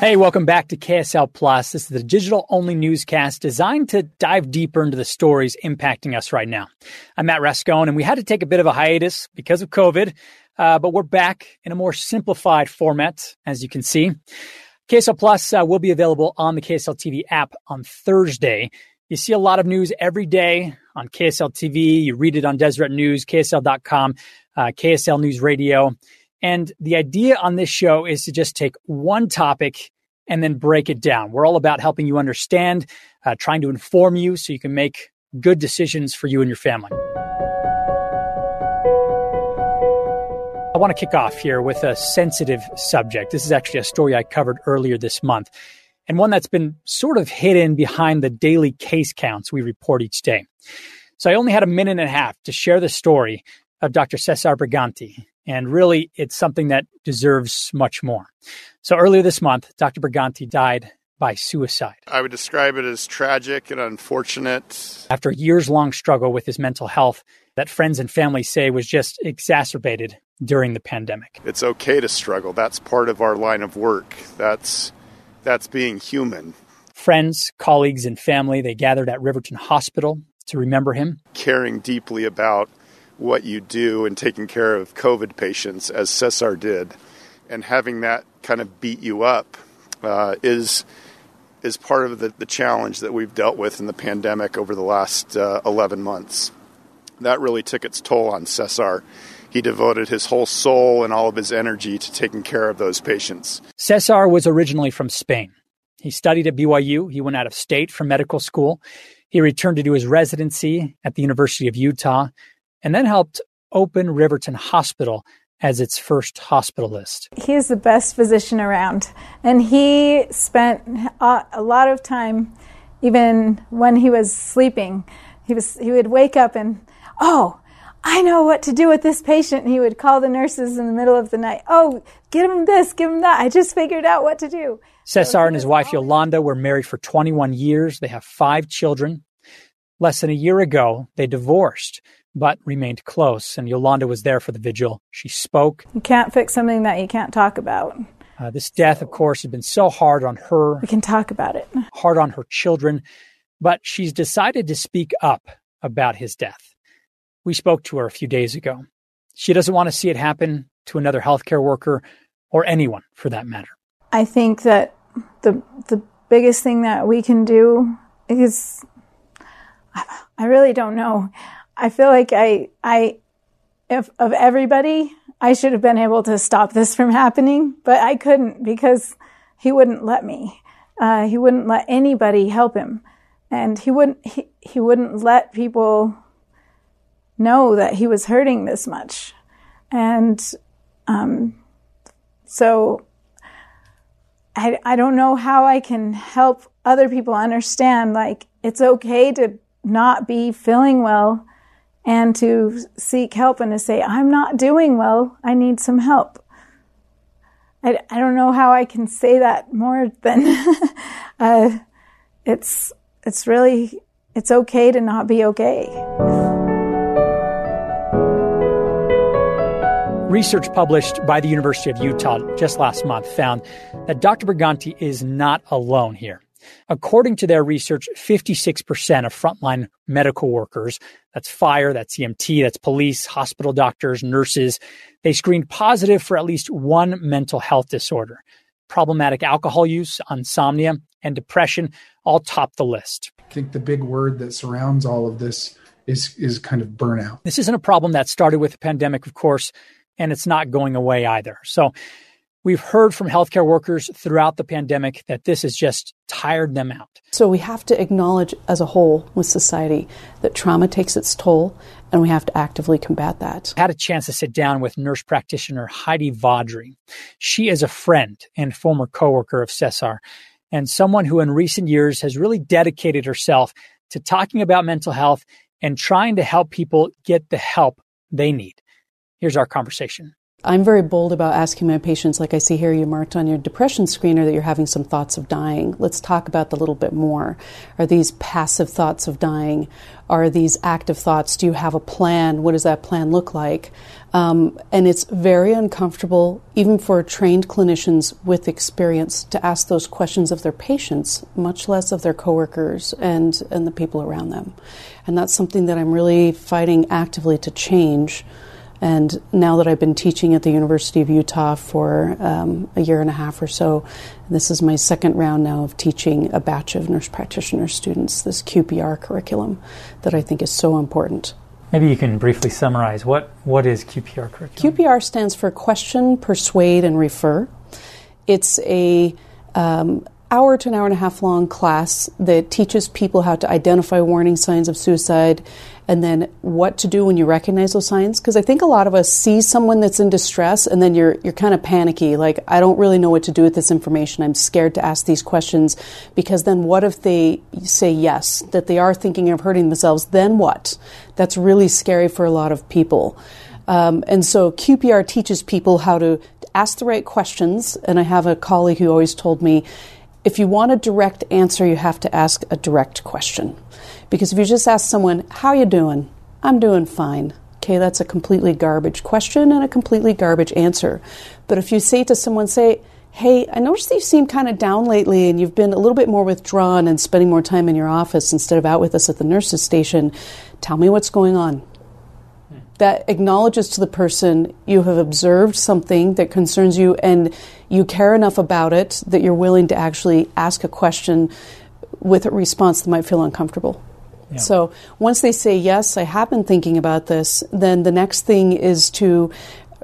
Hey, welcome back to KSL Plus. This is the digital only newscast designed to dive deeper into the stories impacting us right now. I'm Matt Rascon, and we had to take a bit of a hiatus because of COVID, uh, but we're back in a more simplified format, as you can see. KSL Plus uh, will be available on the KSL TV app on Thursday. You see a lot of news every day on KSL TV. You read it on Deseret News, KSL.com, uh, KSL News Radio. And the idea on this show is to just take one topic and then break it down. We're all about helping you understand, uh, trying to inform you so you can make good decisions for you and your family. I want to kick off here with a sensitive subject. This is actually a story I covered earlier this month, and one that's been sort of hidden behind the daily case counts we report each day. So I only had a minute and a half to share the story of Dr. Cesar Briganti, and really, it's something that deserves much more. So earlier this month, Dr. Briganti died by suicide. I would describe it as tragic and unfortunate. After a years long struggle with his mental health, that friends and family say was just exacerbated during the pandemic. It's okay to struggle. That's part of our line of work. That's that's being human. Friends, colleagues, and family, they gathered at Riverton Hospital to remember him. Caring deeply about what you do in taking care of COVID patients, as Cesar did, and having that kind of beat you up uh, is is part of the, the challenge that we've dealt with in the pandemic over the last uh, 11 months. That really took its toll on Cesar. He devoted his whole soul and all of his energy to taking care of those patients. Cesar was originally from Spain. He studied at BYU. He went out of state for medical school. He returned to do his residency at the University of Utah and then helped open Riverton Hospital as its first hospitalist. He's the best physician around, and he spent a lot of time, even when he was sleeping. He was he would wake up and oh, I know what to do with this patient. And he would call the nurses in the middle of the night. Oh, give him this, give him that. I just figured out what to do. Cesar so and his wife Yolanda were married for 21 years. They have five children. Less than a year ago, they divorced but remained close. And Yolanda was there for the vigil. She spoke. You can't fix something that you can't talk about. Uh, this death, of course, has been so hard on her. We can talk about it. Hard on her children, but she's decided to speak up about his death. We spoke to her a few days ago. She doesn't want to see it happen to another healthcare worker or anyone for that matter. I think that the the biggest thing that we can do is I really don't know. I feel like I, I, if of everybody, I should have been able to stop this from happening, but I couldn't because he wouldn't let me. Uh, he wouldn't let anybody help him, and he wouldn't. He, he wouldn't let people know that he was hurting this much, and um, so I I don't know how I can help other people understand like it's okay to not be feeling well and to seek help and to say, I'm not doing well, I need some help. I, I don't know how I can say that more than uh, it's it's really it's okay to not be okay. Research published by the University of Utah just last month found that Dr. Briganti is not alone here. According to their research, 56% of frontline medical workers, that's fire, that's EMT, that's police, hospital doctors, nurses, they screened positive for at least one mental health disorder. Problematic alcohol use, insomnia, and depression all top the list. I think the big word that surrounds all of this is is kind of burnout. This isn't a problem that started with the pandemic, of course, and it's not going away either. So We've heard from healthcare workers throughout the pandemic that this has just tired them out. So we have to acknowledge as a whole with society that trauma takes its toll and we have to actively combat that. I had a chance to sit down with nurse practitioner Heidi Vaudry. She is a friend and former coworker of Cesar and someone who in recent years has really dedicated herself to talking about mental health and trying to help people get the help they need. Here's our conversation. I'm very bold about asking my patients, like I see here, you marked on your depression screener that you're having some thoughts of dying. Let's talk about that a little bit more. Are these passive thoughts of dying? Are these active thoughts? Do you have a plan? What does that plan look like? Um, and it's very uncomfortable, even for trained clinicians with experience, to ask those questions of their patients, much less of their coworkers and, and the people around them. And that's something that I'm really fighting actively to change. And now that I've been teaching at the University of Utah for um, a year and a half or so, this is my second round now of teaching a batch of nurse practitioner students this QPR curriculum that I think is so important. Maybe you can briefly summarize what, what is QPR curriculum? QPR stands for Question, Persuade, and Refer. It's a um, hour to an hour and a half long class that teaches people how to identify warning signs of suicide and then what to do when you recognize those signs. Because i think a lot of us see someone that's in distress and then you're you're kind of panicky like i don't really know what to do with this information. I'm scared to ask these questions. Because then what if they say yes that they are thinking of hurting themselves then what? That's really scary for a lot of people. Um, and so qpr teaches people how to ask the right questions. And i have a colleague who always told me if you want a direct answer, you have to ask a direct question. Because if you just ask someone, How you doing? I'm doing fine. Okay, that's a completely garbage question and a completely garbage answer. But if you say to someone, say, Hey, I noticed that you seem kind of down lately and you've been a little bit more withdrawn and spending more time in your office instead of out with us at the nurse's station. Tell me what's going on that acknowledges to the person you have observed something that concerns you and you care enough about it that you're willing to actually ask a question with a response that might feel uncomfortable. Yeah. So once they say, Yes, I have been thinking about this, then the next thing is to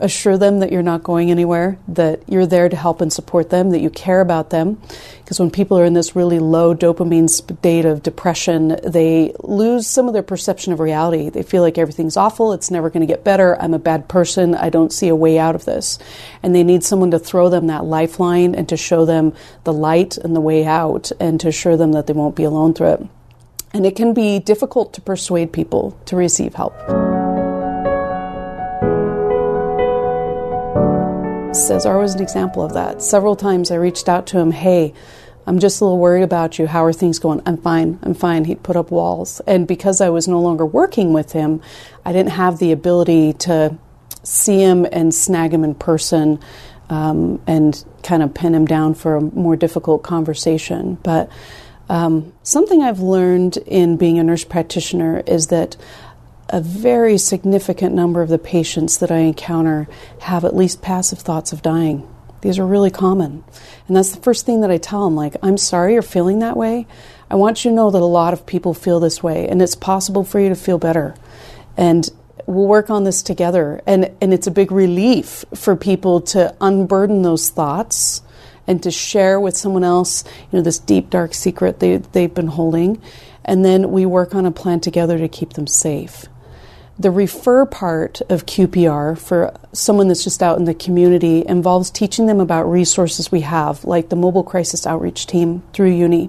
assure them that you're not going anywhere, that you're there to help and support them, that you care about them. Because when people are in this really low dopamine state of depression, they lose some of their perception of reality. They feel like everything's awful, it's never going to get better, I'm a bad person, I don't see a way out of this. And they need someone to throw them that lifeline and to show them the light and the way out and to assure them that they won't be alone through it. And it can be difficult to persuade people to receive help. Cesar was an example of that. Several times I reached out to him, hey, I'm just a little worried about you. How are things going? I'm fine. I'm fine. He'd put up walls. And because I was no longer working with him, I didn't have the ability to see him and snag him in person um, and kind of pin him down for a more difficult conversation. But um, something I've learned in being a nurse practitioner is that a very significant number of the patients that I encounter have at least passive thoughts of dying. These are really common. And that's the first thing that I tell them like, I'm sorry you're feeling that way. I want you to know that a lot of people feel this way, and it's possible for you to feel better. And we'll work on this together. And, and it's a big relief for people to unburden those thoughts and to share with someone else, you know, this deep, dark secret they, they've been holding. And then we work on a plan together to keep them safe. The refer part of QPR for someone that's just out in the community involves teaching them about resources we have, like the Mobile Crisis Outreach Team through Uni,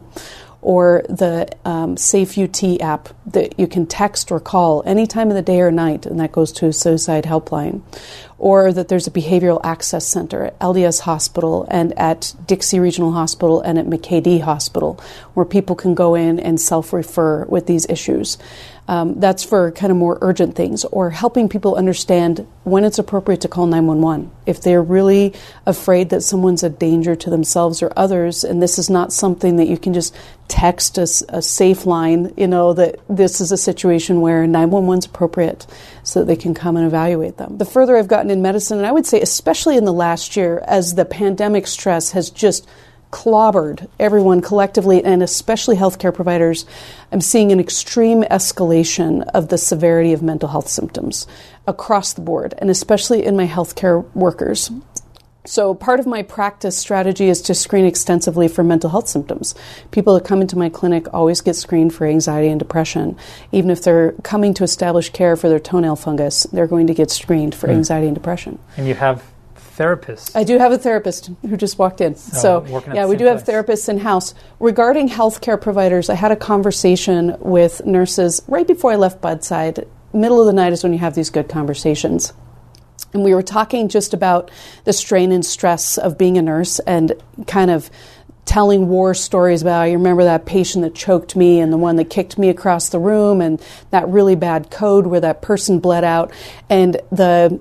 or the um, Safe UT app that you can text or call any time of the day or night, and that goes to a suicide helpline. Or that there's a behavioral access center at LDS Hospital and at Dixie Regional Hospital and at McKay-Dee Hospital, where people can go in and self refer with these issues. Um, that's for kind of more urgent things or helping people understand when it's appropriate to call 911. If they're really afraid that someone's a danger to themselves or others, and this is not something that you can just text a, a safe line, you know, that this is a situation where 911 is appropriate so that they can come and evaluate them. The further I've gotten in medicine, and I would say especially in the last year, as the pandemic stress has just clobbered everyone collectively and especially healthcare providers. I'm seeing an extreme escalation of the severity of mental health symptoms across the board, and especially in my healthcare workers. So, part of my practice strategy is to screen extensively for mental health symptoms. People that come into my clinic always get screened for anxiety and depression. Even if they're coming to establish care for their toenail fungus, they're going to get screened for mm. anxiety and depression. And you have therapists. I do have a therapist who just walked in. So, so yeah, we do place. have therapists in house. Regarding healthcare providers, I had a conversation with nurses right before I left bedside. Middle of the night is when you have these good conversations. And we were talking just about the strain and stress of being a nurse and kind of telling war stories about you remember that patient that choked me and the one that kicked me across the room and that really bad code where that person bled out and the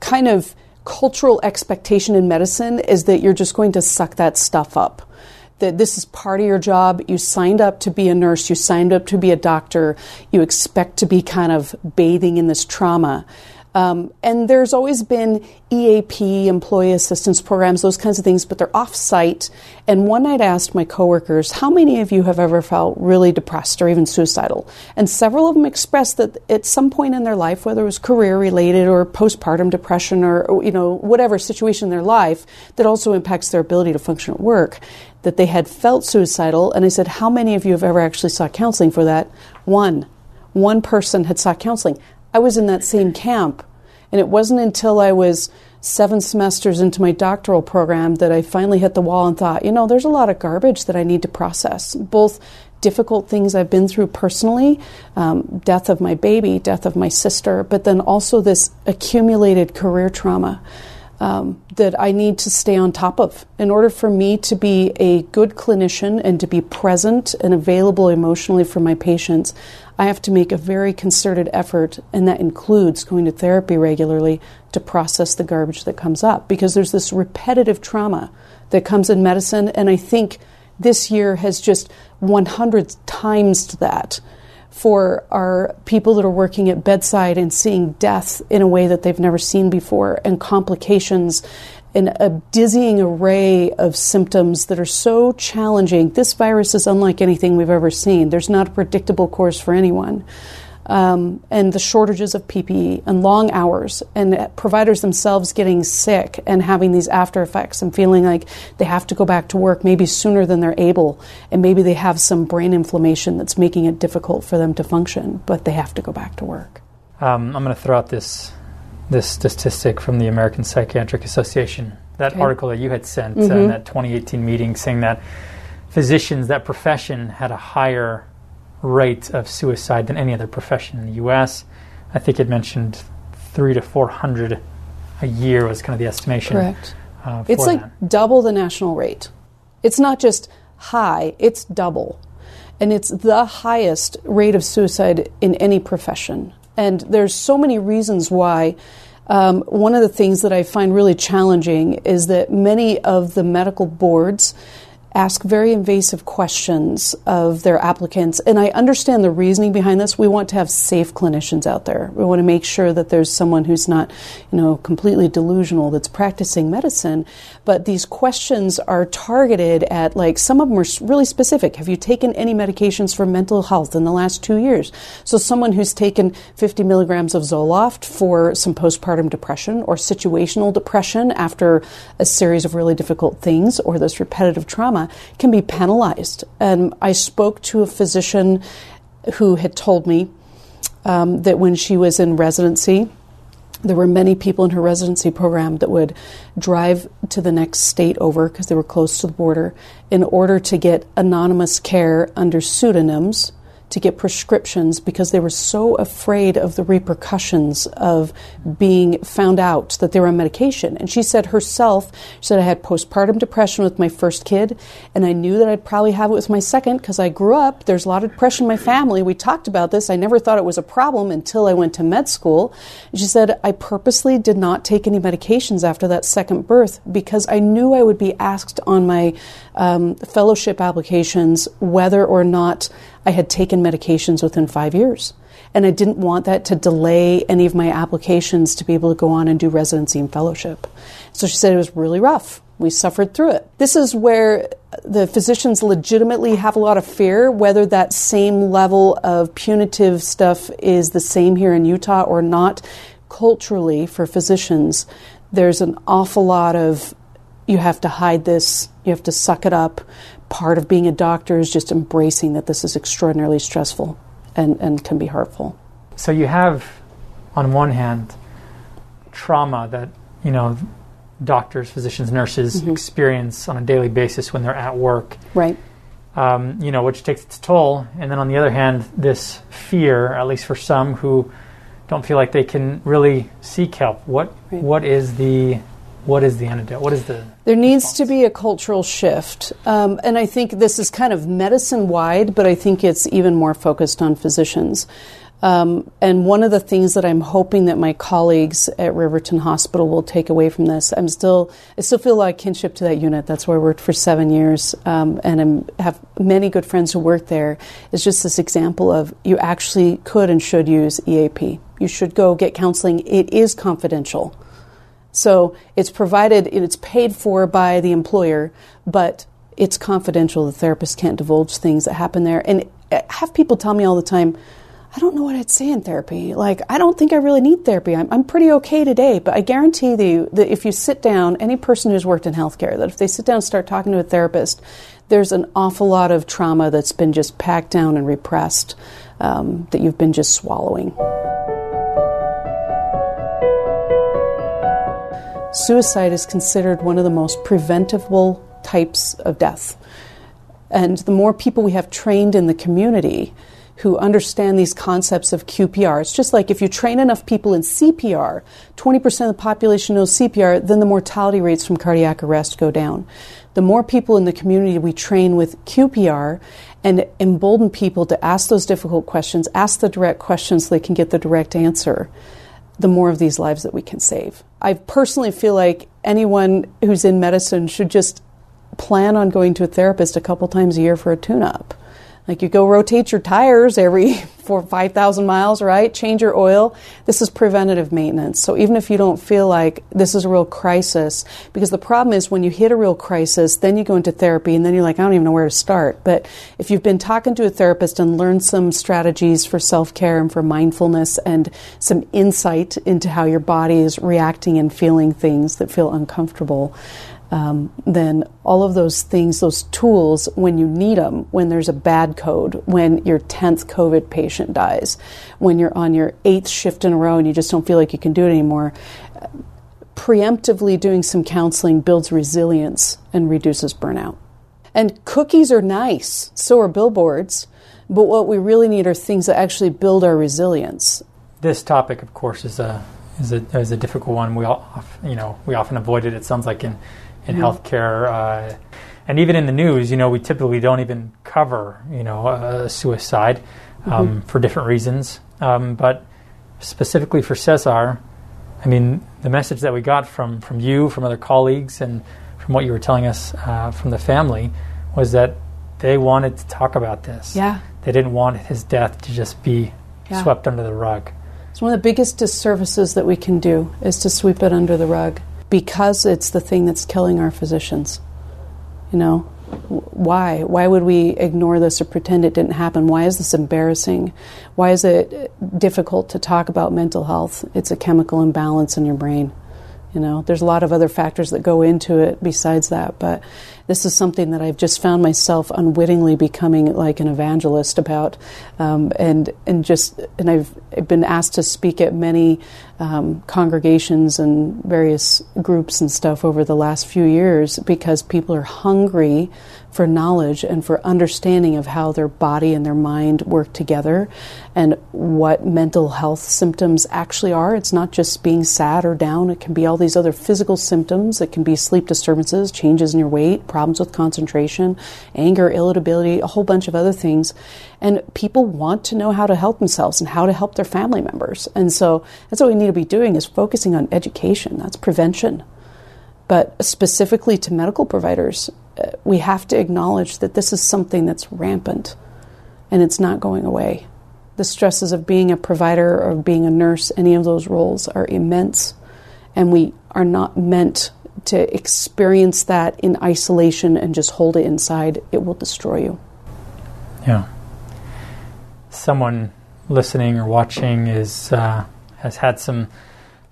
kind of cultural expectation in medicine is that you're just going to suck that stuff up that this is part of your job. You signed up to be a nurse, you signed up to be a doctor, you expect to be kind of bathing in this trauma. Um, and there's always been EAP, employee assistance programs, those kinds of things, but they're off site. And one night I asked my coworkers, how many of you have ever felt really depressed or even suicidal? And several of them expressed that at some point in their life, whether it was career related or postpartum depression or, you know, whatever situation in their life that also impacts their ability to function at work, that they had felt suicidal. And I said, how many of you have ever actually sought counseling for that? One. One person had sought counseling. I was in that same camp. And it wasn't until I was seven semesters into my doctoral program that I finally hit the wall and thought, you know, there's a lot of garbage that I need to process, both difficult things I've been through personally, um, death of my baby, death of my sister, but then also this accumulated career trauma um, that I need to stay on top of. In order for me to be a good clinician and to be present and available emotionally for my patients, I have to make a very concerted effort, and that includes going to therapy regularly to process the garbage that comes up because there's this repetitive trauma that comes in medicine, and I think this year has just 100 times that for our people that are working at bedside and seeing death in a way that they've never seen before and complications and a dizzying array of symptoms that are so challenging. This virus is unlike anything we've ever seen. There's not a predictable course for anyone um, and the shortages of PPE and long hours and providers themselves getting sick and having these after effects and feeling like they have to go back to work maybe sooner than they're able and maybe they have some brain inflammation that's making it difficult for them to function, but they have to go back to work. Um, I'm going to throw out this this statistic from the American Psychiatric Association. That okay. article that you had sent mm-hmm. uh, in that 2018 meeting saying that physicians, that profession, had a higher rate of suicide than any other profession in the U.S. I think it mentioned three to four hundred a year was kind of the estimation. Correct. Uh, it's like that. double the national rate. It's not just high; it's double, and it's the highest rate of suicide in any profession. And there's so many reasons why. Um, one of the things that I find really challenging is that many of the medical boards ask very invasive questions of their applicants. And I understand the reasoning behind this. We want to have safe clinicians out there. We want to make sure that there's someone who's not, you know, completely delusional that's practicing medicine. But these questions are targeted at, like, some of them are really specific. Have you taken any medications for mental health in the last two years? So someone who's taken 50 milligrams of Zoloft for some postpartum depression or situational depression after a series of really difficult things or this repetitive trauma can be penalized. And I spoke to a physician who had told me um, that when she was in residency, there were many people in her residency program that would drive to the next state over because they were close to the border in order to get anonymous care under pseudonyms to get prescriptions because they were so afraid of the repercussions of being found out that they were on medication. And she said herself, she said, I had postpartum depression with my first kid, and I knew that I'd probably have it with my second because I grew up. There's a lot of depression in my family. We talked about this. I never thought it was a problem until I went to med school. And she said, I purposely did not take any medications after that second birth because I knew I would be asked on my um, fellowship applications whether or not I had taken medications within five years. And I didn't want that to delay any of my applications to be able to go on and do residency and fellowship. So she said it was really rough. We suffered through it. This is where the physicians legitimately have a lot of fear, whether that same level of punitive stuff is the same here in Utah or not. Culturally, for physicians, there's an awful lot of you have to hide this, you have to suck it up. Part of being a doctor is just embracing that this is extraordinarily stressful and, and can be hurtful. So you have, on one hand, trauma that, you know, doctors, physicians, nurses mm-hmm. experience on a daily basis when they're at work. Right. Um, you know, which takes its toll. And then on the other hand, this fear, at least for some who don't feel like they can really seek help. What right. what is the what is the antidote? What is the there needs response? to be a cultural shift, um, and I think this is kind of medicine wide, but I think it's even more focused on physicians. Um, and one of the things that I'm hoping that my colleagues at Riverton Hospital will take away from this, I'm still, I still feel a lot of kinship to that unit. That's where I worked for seven years, um, and I have many good friends who work there. It's just this example of you actually could and should use EAP. You should go get counseling. It is confidential. So it's provided, it's paid for by the employer, but it's confidential. The therapist can't divulge things that happen there. And I have people tell me all the time, I don't know what I'd say in therapy. Like, I don't think I really need therapy. I'm, I'm pretty okay today. But I guarantee you that if you sit down, any person who's worked in healthcare, that if they sit down and start talking to a therapist, there's an awful lot of trauma that's been just packed down and repressed um, that you've been just swallowing. Suicide is considered one of the most preventable types of death. And the more people we have trained in the community, who understand these concepts of QPR. It's just like if you train enough people in CPR, 20% of the population knows CPR, then the mortality rates from cardiac arrest go down. The more people in the community we train with QPR and embolden people to ask those difficult questions, ask the direct questions so they can get the direct answer, the more of these lives that we can save. I personally feel like anyone who's in medicine should just plan on going to a therapist a couple times a year for a tune up. Like you go rotate your tires every four, 5,000 miles, right? Change your oil. This is preventative maintenance. So even if you don't feel like this is a real crisis, because the problem is when you hit a real crisis, then you go into therapy and then you're like, I don't even know where to start. But if you've been talking to a therapist and learned some strategies for self care and for mindfulness and some insight into how your body is reacting and feeling things that feel uncomfortable, um, then all of those things, those tools, when you need them, when there's a bad code, when your 10th COVID patient dies, when you're on your eighth shift in a row and you just don't feel like you can do it anymore, preemptively doing some counseling builds resilience and reduces burnout. And cookies are nice, so are billboards, but what we really need are things that actually build our resilience. This topic, of course, is a is a, is a difficult one. We all, you know, we often avoid it. It sounds like in in mm-hmm. healthcare. Uh, and even in the news, you know, we typically don't even cover, you know, a suicide um, mm-hmm. for different reasons. Um, but specifically for Cesar, I mean, the message that we got from, from you, from other colleagues, and from what you were telling us uh, from the family was that they wanted to talk about this. Yeah. They didn't want his death to just be yeah. swept under the rug. It's one of the biggest disservices that we can do is to sweep it under the rug because it's the thing that's killing our physicians. You know, why? Why would we ignore this or pretend it didn't happen? Why is this embarrassing? Why is it difficult to talk about mental health? It's a chemical imbalance in your brain. You know, there's a lot of other factors that go into it besides that, but this is something that I've just found myself unwittingly becoming like an evangelist about, um, and and just and I've, been asked to speak at many um, congregations and various groups and stuff over the last few years because people are hungry for knowledge and for understanding of how their body and their mind work together and what mental health symptoms actually are. It's not just being sad or down, it can be all these other physical symptoms. It can be sleep disturbances, changes in your weight, problems with concentration, anger, irritability, a whole bunch of other things. And people want to know how to help themselves and how to help their family members. And so that's what we need to be doing is focusing on education. That's prevention. But specifically to medical providers, uh, we have to acknowledge that this is something that's rampant and it's not going away. The stresses of being a provider or being a nurse, any of those roles are immense, and we are not meant to experience that in isolation and just hold it inside. It will destroy you. Yeah. Someone listening or watching is uh, has had some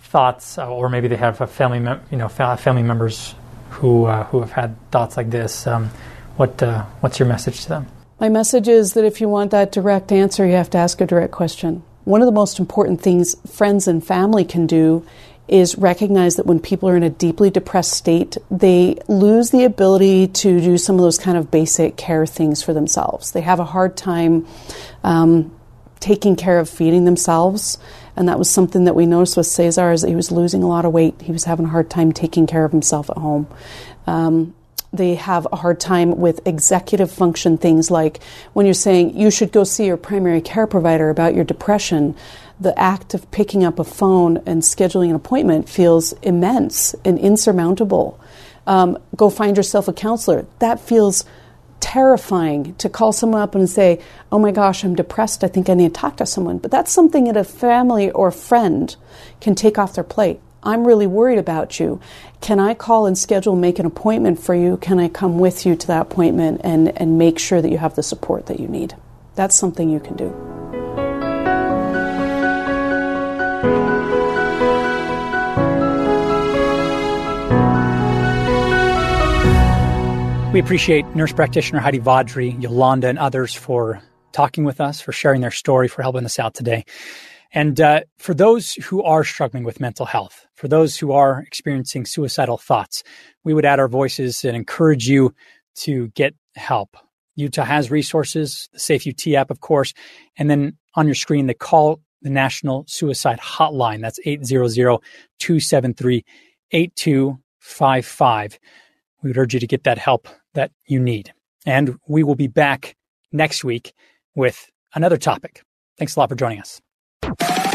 thoughts, uh, or maybe they have a family, mem- you know, family members who uh, who have had thoughts like this. Um, what uh, what's your message to them? My message is that if you want that direct answer, you have to ask a direct question. One of the most important things friends and family can do is recognize that when people are in a deeply depressed state, they lose the ability to do some of those kind of basic care things for themselves. They have a hard time um, taking care of feeding themselves. And that was something that we noticed with Cesar is that he was losing a lot of weight. He was having a hard time taking care of himself at home. Um, they have a hard time with executive function things like when you're saying you should go see your primary care provider about your depression the act of picking up a phone and scheduling an appointment feels immense and insurmountable. Um, go find yourself a counselor. That feels terrifying to call someone up and say, Oh my gosh, I'm depressed. I think I need to talk to someone. But that's something that a family or friend can take off their plate. I'm really worried about you. Can I call and schedule, make an appointment for you? Can I come with you to that appointment and, and make sure that you have the support that you need? That's something you can do. We appreciate nurse practitioner Heidi Vaudry, Yolanda, and others for talking with us, for sharing their story, for helping us out today. And uh, for those who are struggling with mental health, for those who are experiencing suicidal thoughts, we would add our voices and encourage you to get help. Utah has resources, the Safe UT app, of course, and then on your screen, the call the National Suicide Hotline. That's 800 273 8255. We would urge you to get that help that you need. And we will be back next week with another topic. Thanks a lot for joining us you